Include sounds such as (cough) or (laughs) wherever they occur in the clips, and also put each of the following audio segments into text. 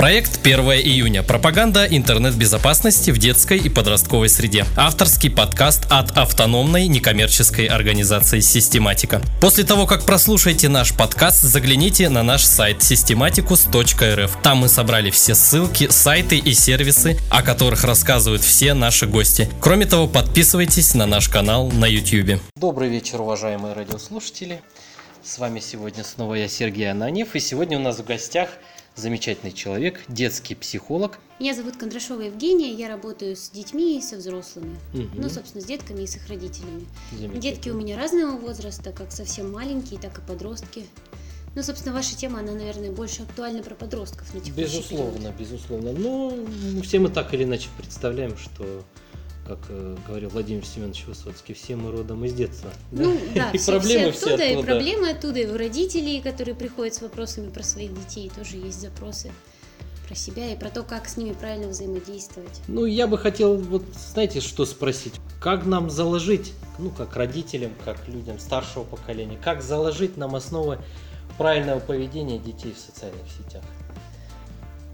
Проект 1 июня. Пропаганда интернет-безопасности в детской и подростковой среде. Авторский подкаст от автономной некоммерческой организации «Систематика». После того, как прослушаете наш подкаст, загляните на наш сайт systematicus.rf. Там мы собрали все ссылки, сайты и сервисы, о которых рассказывают все наши гости. Кроме того, подписывайтесь на наш канал на YouTube. Добрый вечер, уважаемые радиослушатели. С вами сегодня снова я, Сергей Ананьев, и сегодня у нас в гостях – замечательный человек, детский психолог. Меня зовут Кондрашова Евгения, я работаю с детьми и со взрослыми. Угу. Ну, собственно, с детками и с их родителями. Детки у меня разного возраста, как совсем маленькие, так и подростки. Ну, собственно, ваша тема, она, наверное, больше актуальна про подростков на текущий Безусловно, период. безусловно. Ну, все мы так или иначе представляем, что как э, говорил Владимир Семенович Высоцкий, все мы родом из детства. Ну (laughs) да, и все, проблемы все оттуда, все оттуда, и проблемы оттуда, и у родителей, которые приходят с вопросами про своих детей, тоже есть запросы про себя и про то, как с ними правильно взаимодействовать. Ну, я бы хотел, вот, знаете, что спросить? Как нам заложить, ну, как родителям, как людям старшего поколения, как заложить нам основы правильного поведения детей в социальных сетях?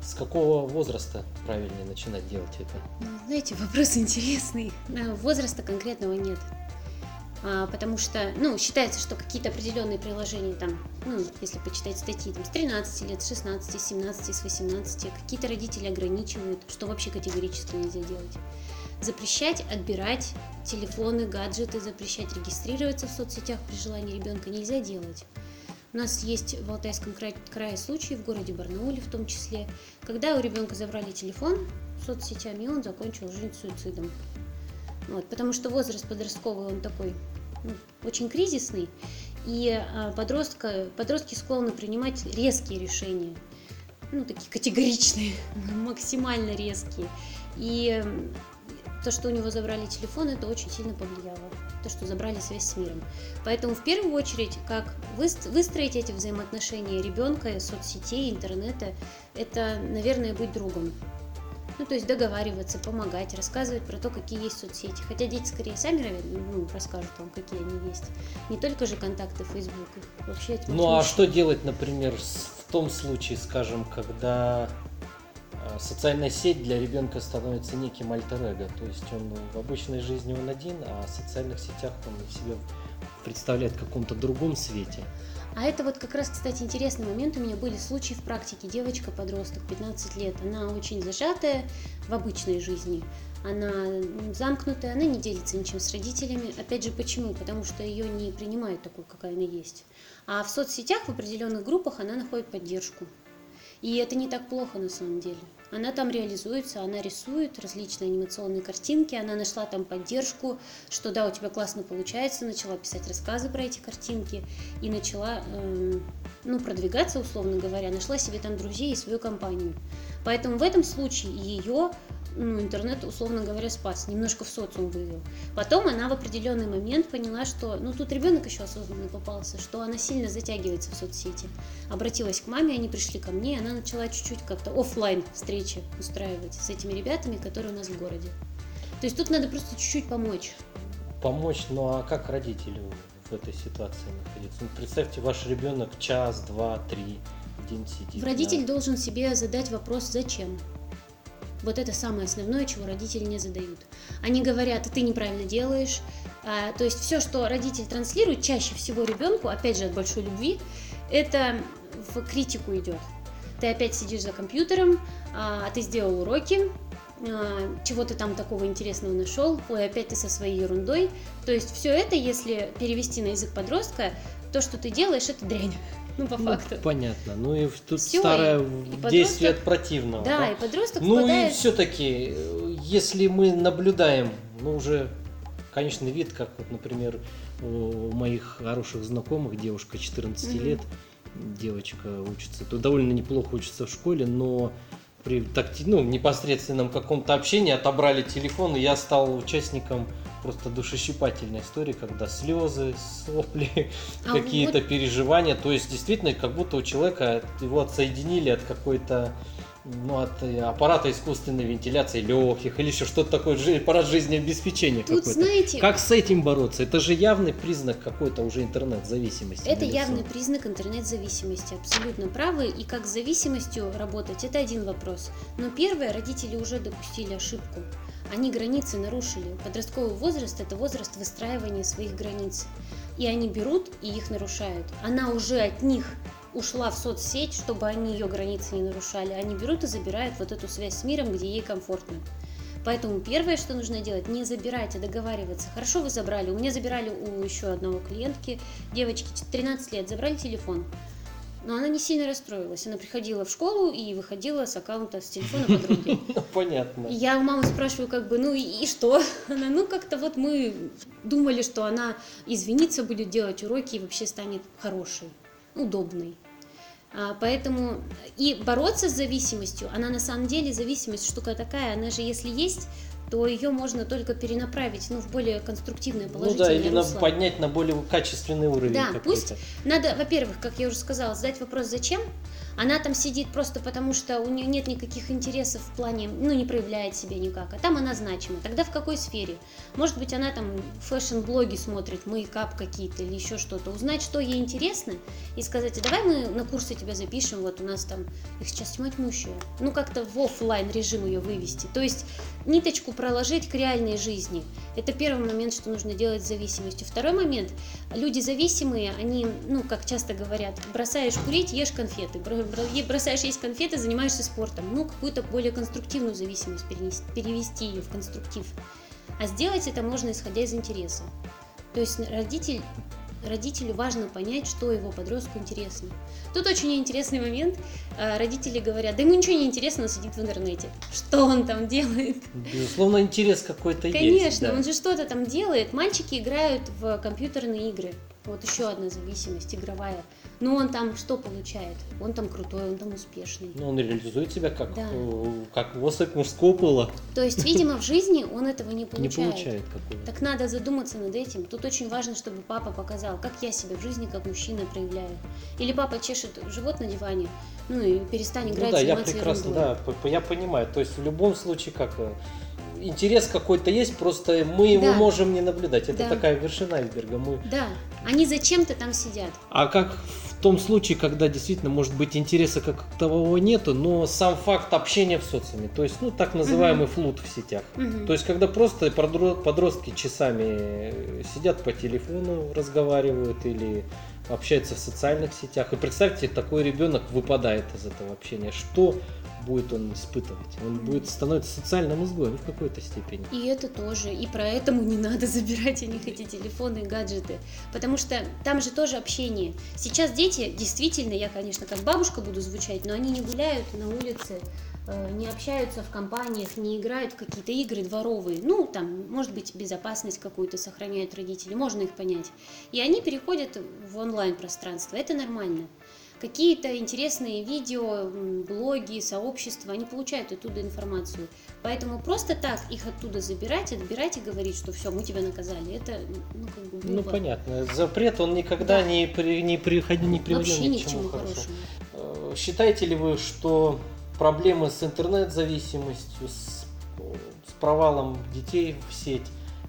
С какого возраста правильнее начинать делать это? Ну, знаете, вопрос интересный. Возраста конкретного нет. А, потому что, ну, считается, что какие-то определенные приложения там, ну, если почитать статьи, там, с 13 лет, с 16, с 17, с 18, какие-то родители ограничивают, что вообще категорически нельзя делать. Запрещать, отбирать телефоны, гаджеты, запрещать регистрироваться в соцсетях при желании ребенка нельзя делать. У нас есть в Алтайском крае, крае случаи, в городе Барнауле в том числе, когда у ребенка забрали телефон соцсетями, и он закончил жизнь суицидом. Вот, потому что возраст подростковый, он такой ну, очень кризисный, и а, подростка, подростки склонны принимать резкие решения, ну, такие категоричные, (laughs) максимально резкие. И то, что у него забрали телефон, это очень сильно повлияло. То, что забрали связь с миром. Поэтому в первую очередь, как выстроить эти взаимоотношения ребенка, соцсетей, интернета, это, наверное, быть другом. Ну, то есть договариваться, помогать, рассказывать про то, какие есть соцсети. Хотя дети скорее сами ну, расскажут вам, какие они есть. Не только же контакты Facebook, вообще Ну, а что делать, например, в том случае, скажем, когда социальная сеть для ребенка становится неким альтер -эго. То есть он в обычной жизни он один, а в социальных сетях он себя представляет в каком-то другом свете. А это вот как раз, кстати, интересный момент. У меня были случаи в практике. Девочка-подросток, 15 лет, она очень зажатая в обычной жизни. Она замкнутая, она не делится ничем с родителями. Опять же, почему? Потому что ее не принимают такой, какая она есть. А в соцсетях, в определенных группах она находит поддержку. И это не так плохо на самом деле. Она там реализуется, она рисует различные анимационные картинки, она нашла там поддержку, что да, у тебя классно получается, начала писать рассказы про эти картинки и начала, э, ну, продвигаться, условно говоря, нашла себе там друзей и свою компанию. Поэтому в этом случае ее ну, интернет, условно говоря, спас, немножко в социум вывел. Потом она в определенный момент поняла, что, ну, тут ребенок еще осознанный попался, что она сильно затягивается в соцсети. Обратилась к маме, они пришли ко мне, и она начала чуть-чуть как-то офлайн встречи устраивать с этими ребятами, которые у нас в городе. То есть тут надо просто чуть-чуть помочь. Помочь, ну а как родителю в этой ситуации находиться? Ну, представьте, ваш ребенок час, два, три день сидит. Родитель да? должен себе задать вопрос «зачем?». Вот это самое основное, чего родители не задают. Они говорят, ты неправильно делаешь. А, то есть все, что родитель транслирует, чаще всего ребенку, опять же от большой любви, это в критику идет. Ты опять сидишь за компьютером, а ты сделал уроки, а, чего ты там такого интересного нашел, ой, опять ты со своей ерундой. То есть все это, если перевести на язык подростка, то, что ты делаешь, это дрянь. Ну, по ну, факту. Понятно. Ну и тут Всё, старое и, действие от противного. Да, да, и подросток Ну впадает... и все-таки, если мы наблюдаем, ну уже конечный вид, как вот, например, у моих хороших знакомых, девушка 14 mm-hmm. лет, девочка учится, то довольно неплохо учится в школе, но при так, ну, непосредственном каком-то общении отобрали телефон, и я стал участником просто душещипательной истории, когда слезы, сопли, (laughs) а какие-то вот... переживания. То есть действительно, как будто у человека его отсоединили от какой-то ну, от э, аппарата искусственной вентиляции легких или еще что-то такое, аппарат жизнеобеспечения Тут, какой-то. знаете, Как с этим бороться? Это же явный признак какой-то уже интернет-зависимости. Это явный признак интернет-зависимости, абсолютно правы. И как с зависимостью работать, это один вопрос. Но первое, родители уже допустили ошибку. Они границы нарушили. Подростковый возраст – это возраст выстраивания своих границ. И они берут и их нарушают. Она уже от них ушла в соцсеть, чтобы они ее границы не нарушали. Они берут и забирают вот эту связь с миром, где ей комфортно. Поэтому первое, что нужно делать, не забирать, а договариваться. Хорошо, вы забрали. У меня забирали у еще одного клиентки, девочки 13 лет, забрали телефон. Но она не сильно расстроилась. Она приходила в школу и выходила с аккаунта с телефона (laughs) подруги. Ну, понятно. Я у мамы спрашиваю, как бы, ну и, и что? (laughs) Она, ну как-то вот мы думали, что она извинится, будет делать уроки и вообще станет хорошей, удобной. А, поэтому и бороться с зависимостью, она на самом деле зависимость штука такая, она же если есть, то ее можно только перенаправить ну, в более конструктивное Ну положительное да, или на- поднять на более качественный уровень. Да, пусть надо, во-первых, как я уже сказала, задать вопрос «зачем?». Она там сидит просто потому, что у нее нет никаких интересов в плане, ну, не проявляет себя никак, а там она значима. Тогда в какой сфере? Может быть, она там fashion-блоги смотрит, make-up какие-то или еще что-то. Узнать, что ей интересно, и сказать, а давай мы на курсы тебя запишем, вот у нас там, их сейчас тьма тьмущая. Ну, как-то в офлайн режим ее вывести. То есть ниточку проложить к реальной жизни. Это первый момент, что нужно делать с зависимостью. Второй момент, люди зависимые, они, ну, как часто говорят, бросаешь курить, ешь конфеты, бросаешь есть конфеты, занимаешься спортом. Ну, какую-то более конструктивную зависимость перенес- перевести ее в конструктив. А сделать это можно исходя из интереса. То есть родитель, родителю важно понять, что его подростку интересно. Тут очень интересный момент. А, Родители говорят, да ему ничего не интересно, он сидит в интернете. Что он там делает? Безусловно, интерес какой-то есть. Конечно, да. он же что-то там делает. Мальчики играют в компьютерные игры. Вот еще одна зависимость игровая. Но он там что получает? Он там крутой, он там успешный. Ну, он реализует себя как, Да. э, как особь мужского пола. То есть, видимо, в жизни он этого не Не получает. получает какого-то. Так надо задуматься над этим. Тут очень важно, чтобы папа показал, как я себя в жизни как мужчина проявляю. Или папа чешет живот на диване, ну и перестань играть, ну да, я прекрасно, ерундой. да, я понимаю. То есть в любом случае как э, интерес какой-то есть, просто мы его Да. можем не наблюдать. Это Да. такая вершина айсберга. Мы... Да, они зачем-то там сидят. А как в том случае, когда действительно, может быть, интереса как такового нету, но сам факт общения в социуме, то есть, ну, так называемый флут в сетях. Мгм. То есть, когда просто подро- подростки часами э, сидят по телефону, разговаривают или общаются в социальных сетях. И представьте, такой ребенок выпадает из этого общения. Что будет он испытывать? Он будет становиться социальным изгоем в какой-то степени. И это тоже, и поэтому не надо (laughs) забирать у них эти телефоны и гаджеты, потому что там же тоже общение. Сейчас дети, действительно, я, конечно, как бабушка буду звучать, но они не гуляют на улице, э, не общаются в компаниях, не играют в какие-то игры дворовые. Ну, там, может быть, безопасность какую-то сохраняют родители, можно их понять. И они переходят в онлайн-пространство, это нормально. Какие-то интересные видео, блоги, сообщества, они получают оттуда информацию. Поэтому просто так их оттуда забирать, отбирать и говорить, что все, мы тебя наказали, это ну, как бы Ну, глупо. понятно. Запрет, он никогда Да. не, при, не, приходи, не приведет Вообще ни ни к к чему чему хорошему. хорошему. Э, Считаете ли вы, что проблемы с интернет-зависимостью, с, с провалом детей в сеть,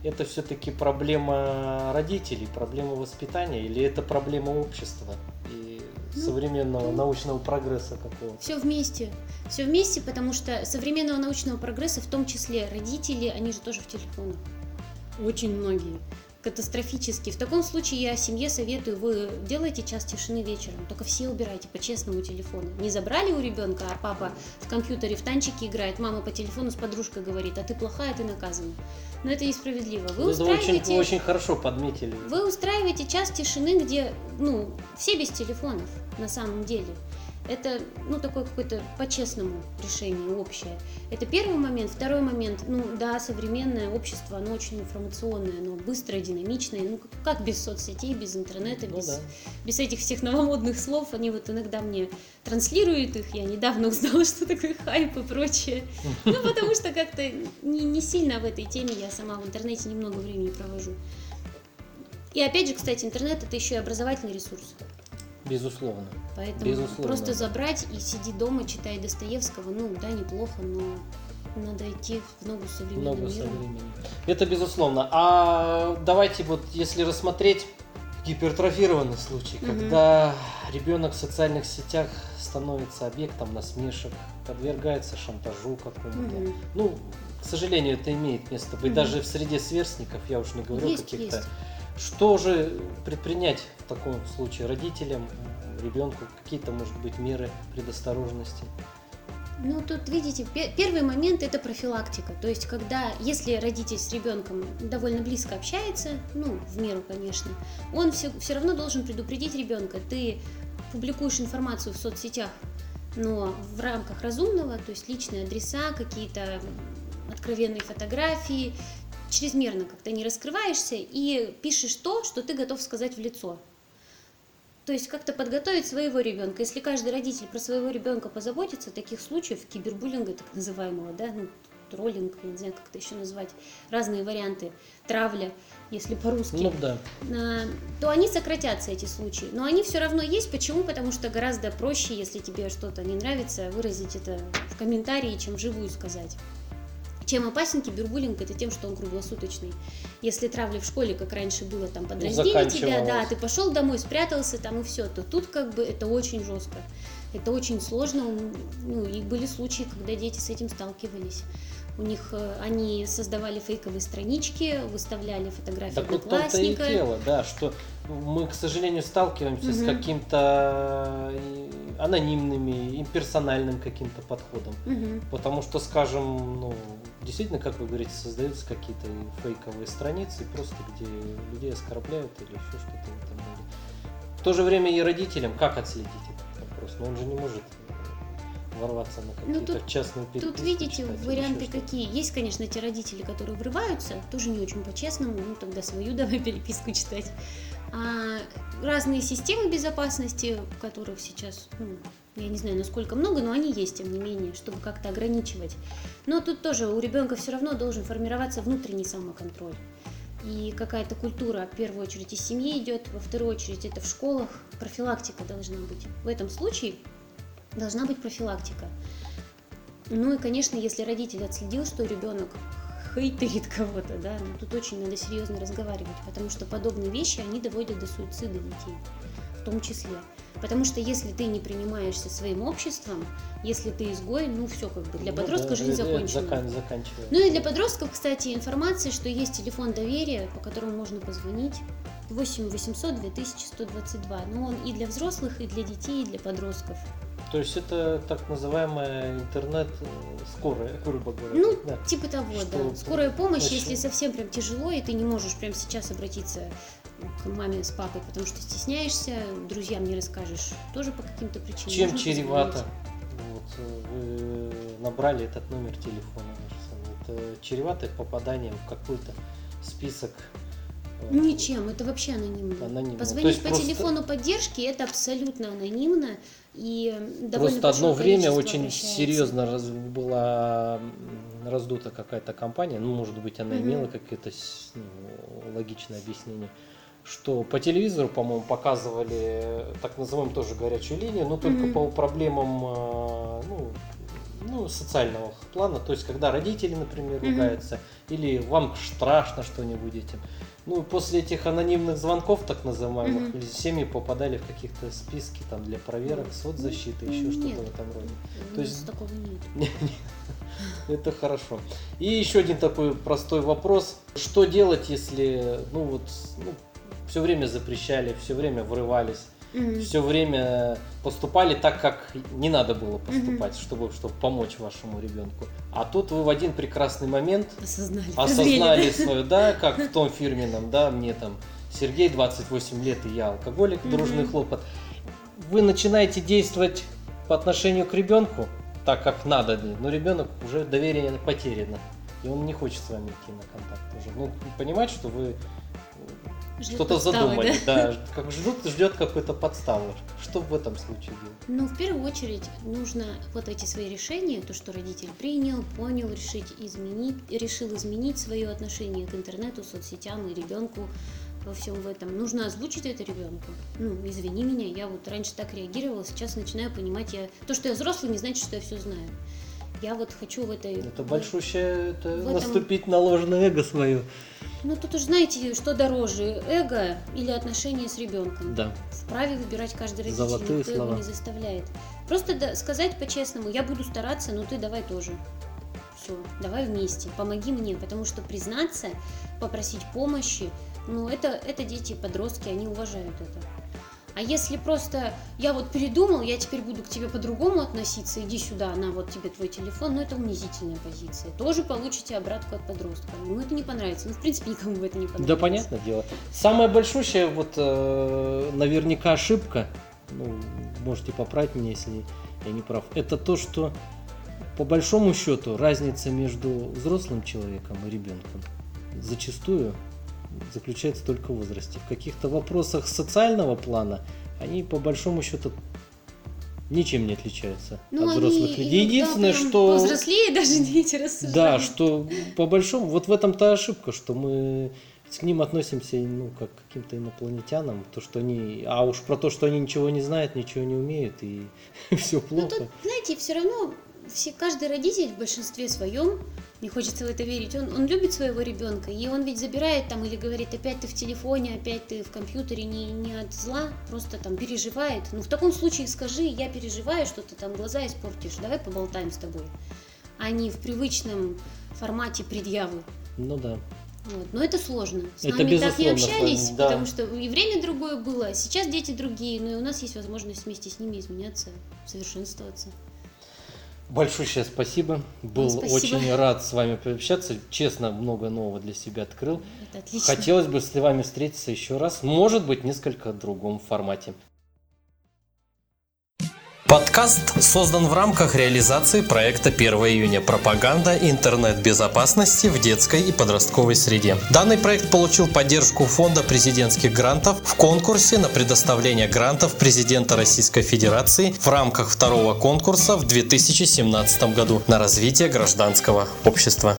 это все-таки проблема родителей, проблема воспитания, или это проблема общества и Ну, современного тут- научного прогресса какого-то? Все вместе. Все вместе, потому что современного научного прогресса, в том числе родители, они же тоже в телефонах. Очень многие. Катастрофически. В таком случае я семье советую, вы делайте час тишины вечером, только все убирайте по честному телефону. Не забрали у ребенка, а папа в компьютере в танчики играет, мама по телефону с подружкой говорит, а ты плохая, ты наказана. Но это несправедливо. Вы это очень, устраиваете... вы очень хорошо подметили. Вы устраиваете час тишины, где, ну, все без телефонов на самом деле. Это, ну, такое какое-то по-честному решение общее. Это первый момент. Второй момент, ну, да, современное общество, оно очень информационное, оно быстрое, динамичное. Ну, как, как без соцсетей, без интернета, Ну без, да. без этих всех новомодных слов. Они вот иногда мне транслируют их. Я недавно (laughs) узнала, что такое хайп и прочее. (laughs) Ну, потому что как-то не, не сильно в этой теме я сама в интернете немного времени провожу. И опять же, кстати, интернет это еще и образовательный ресурс. Безусловно. Поэтому Безусловно, просто забрать и сиди дома, читай Достоевского, ну да, неплохо, но надо идти в ногу с современным Много со миром. временем. Это безусловно. А давайте вот, если рассмотреть гипертрофированный случай, Мгм. когда ребенок в социальных сетях становится объектом насмешек, подвергается шантажу какому-то. Мгм. Ну, к сожалению, это имеет место быть. Мгм. Даже в среде сверстников, я уж не говорю Есть, каких-то. есть. Что же предпринять в таком случае родителям, ребенку? Какие-то, может быть, меры предосторожности? Ну, тут, видите, пе- первый момент это профилактика. То есть, когда, если родитель с ребенком довольно близко общается, ну, в меру, конечно, он все, все равно должен предупредить ребенка. Ты публикуешь информацию в соцсетях, но в рамках разумного, то есть личные адреса, какие-то откровенные фотографии, чрезмерно как-то не раскрываешься и пишешь то, что ты готов сказать в лицо. То есть как-то подготовить своего ребенка. Если каждый родитель про своего ребенка позаботится, таких случаев кибербуллинга, так называемого, да, ну, троллинг, я не знаю, как это еще назвать, разные варианты, травля, если по-русски, Ну да. а, то они сократятся, эти случаи. Но они все равно есть. Почему? Потому что гораздо проще, если тебе что-то не нравится, выразить это в комментарии, чем вживую сказать. Чем опасен кибербуллинг, это тем, что он круглосуточный. Если травля в школе, как раньше было, там подраздели тебя, да, ты пошел домой, спрятался там и все, то тут как бы это очень жестко. Это очень сложно. Ну, и были случаи, когда дети с этим сталкивались. У них э, они создавали фейковые странички, выставляли фотографии Так вот в том-то и одноклассника. дело, да, что мы, к сожалению, сталкиваемся с Мгм. каким-то э, анонимными, имперсональным каким-то подходом. Мгм. Потому что, скажем, ну, действительно, как вы говорите, создаются какие-то фейковые страницы, просто где людей оскорбляют или еще что-то в этом. В то же время и родителям как отследить этот вопрос? Но он же не может ворваться на Ну, какие-то тут- частные переписки. Тут видите, читать варианты какие. Есть, конечно, те родители, которые врываются, тоже не очень по-честному, ну тогда свою (laughs) давай переписку читать. А разные системы безопасности, которых сейчас, ну, я не знаю, насколько много, но они есть, тем не менее, чтобы как-то ограничивать. Но тут тоже у ребенка все равно должен формироваться внутренний самоконтроль. И какая-то культура, в первую очередь, из семьи идет, во вторую очередь, это в школах. Профилактика должна быть. В этом случае должна быть профилактика. Ну и, конечно, если родитель отследил, что ребенок хейтерит (laughs) кого-то, да, ну тут очень надо серьезно разговаривать, потому что подобные вещи, они доводят до суицида детей, в том числе. Потому что если ты не принимаешься своим обществом, если ты изгой, ну все как бы, для Ну подростка да, жизнь это закончена. закан- заканчивается. Ну и для подростков, кстати, информация, что есть телефон доверия, по которому можно позвонить. 8 800 2122. Но он и для взрослых, и для детей, и для подростков. То есть это так называемая интернет э, скорая, грубо говоря. Ну, да. типа того, Что да. Скорая помощь, очень- если совсем прям тяжело, и ты не можешь прямо сейчас обратиться к маме с папой, потому что стесняешься, друзьям не расскажешь, тоже по каким-то причинам. Чем Можно чревато? Вот, э, вы набрали этот номер телефона. Это чревато попаданием в какой-то список. Ничем, это вообще анонимно. Анонимно. Позвонить по просто- телефону поддержки это абсолютно анонимно и довольно Просто одно время очень обращается. серьезно раз- была раздута какая-то компания, ну, может быть, она Мгм. имела какое-то ну, логичное объяснение, что по телевизору, по-моему, показывали так называемую тоже горячую линию, но только Мгм. по проблемам э, ну, ну, социального плана, то есть когда родители, например, ругаются, или вам страшно что-нибудь этим. Ну, после этих анонимных звонков, так называемых, Мгм. семьи попадали в какие-то списки там для проверок, соцзащиты, еще Нет. что-то в этом роде. У То есть- такого (laughs) нет. Это хорошо. И еще один такой простой вопрос. Что делать, если, ну вот, ну, все время запрещали, все время врывались, Мгм. все время поступали так, как не надо было поступать, чтобы, чтобы помочь вашему ребенку. А тут вы в один прекрасный момент Осознали. осознали свое, да, как в (laughs) том фирменном, да, мне там Сергей 28 лет и я алкоголик, Мгм. дружный хлопот. Вы начинаете действовать по отношению к ребенку так, как надо, но ребенок уже доверие потеряно. И он не хочет с вами идти на контакт уже. Ну, понимать, что вы что-то задумали, да? да, как ждут, ждет какой-то подставы. Что в этом случае делать? Ну, в первую очередь, нужно вот эти свои решения, то, что родитель принял, понял, решить изменить, решил изменить свое отношение к интернету, соцсетям и ребенку во всем в этом. Нужно озвучить это ребенку. Ну, извини меня, я вот раньше так реагировала, сейчас начинаю понимать, я то, что я взрослый, не значит, что я все знаю. Я вот хочу в этой... Это большущее, это этом- наступить на ложное эго свое. Ну, тут уж знаете, что дороже, эго или отношения с ребенком. Да. Вправе выбирать каждый родитель, Золотые никто слова. его не заставляет. Просто да- сказать по-честному, я буду стараться, но ты давай тоже. Все, давай вместе, помоги мне, потому что признаться, попросить помощи, ну это, это дети, подростки, они уважают это. А если просто я вот передумал, я теперь буду к тебе по-другому относиться, иди сюда, на вот тебе твой телефон, ну это унизительная позиция. Тоже получите обратку от подростка. Ему это не понравится. Ну, в принципе, (laughs) никому это не понравится. Да, понятное дело. Самое большущее, вот э, наверняка ошибка, ну, можете поправить меня, если я не прав, это то, что по большому счету разница между взрослым человеком и ребенком зачастую заключается только в возрасте. В каких-то вопросах социального плана они по большому счету ничем не отличаются Ну, от они взрослых людей. иногда Единственное, что Повзрослее (laughs) даже дети рассуждают. да, что по большому, вот в этом-то ошибка, что мы к ним относимся, ну, как к каким-то инопланетянам, то, что они, а уж про то, что они ничего не знают, ничего не умеют, и (laughs) все плохо. Ну, тут, знаете, все равно все, каждый родитель в большинстве своем, не хочется в это верить, он, он любит своего ребенка, и он ведь забирает там или говорит, опять ты в телефоне, опять ты в компьютере, не, не от зла, просто там переживает. Ну, в таком случае скажи, я переживаю, что ты там глаза испортишь, давай поболтаем с тобой. А не в привычном формате предъявы. Ну да. Вот. Но это сложно. С Это нами так не общались, да. потому что и время другое было, сейчас дети другие, но и у нас есть возможность вместе с ними изменяться, совершенствоваться. Большущее спасибо. Был спасибо. очень рад с вами пообщаться. Честно, много нового для себя открыл. Это отлично. Хотелось бы с вами встретиться еще раз. Может быть, несколько в другом формате. Подкаст создан в рамках реализации проекта 1 июня «Пропаганда интернет-безопасности в детской и подростковой среде». Данный проект получил поддержку Фонда президентских грантов в конкурсе на предоставление грантов президента Российской Федерации в рамках второго конкурса в 2017 году на развитие гражданского общества.